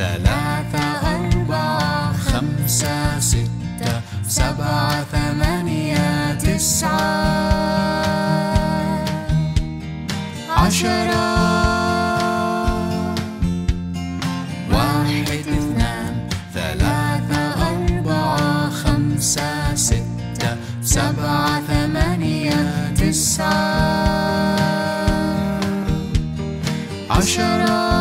ثلاثة أربعة خمسة ستة سبعة ثمانية تسعة عشرة واحد اثنان ثلاثة أربعة خمسة ستة سبعة ثمانية تسعة عشرة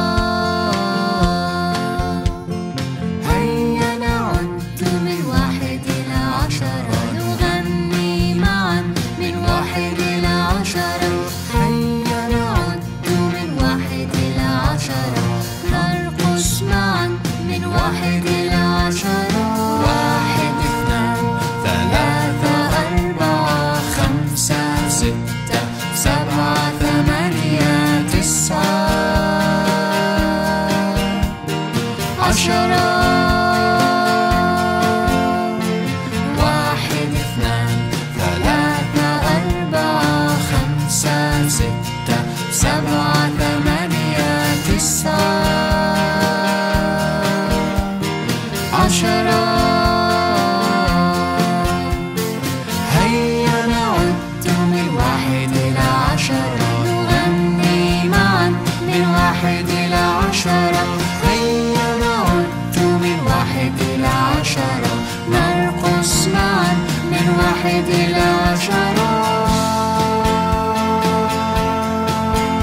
واحد إلى عشرة نغني معا من واحد إلى عشرة هيا نعد من واحد إلى عشرة نرقص معا من واحد إلى عشرة واحد اثنان ثلاثة أربعة خمسة ستة سبعة ثمانية تسعة. عشرة. سبعة ثمانية تسعة عشرة هيا نعد من واحد إلى عشرة نغني معا من واحد إلى عشرة هيا نعد من واحد إلى عشرة نرقص معا من واحد إلى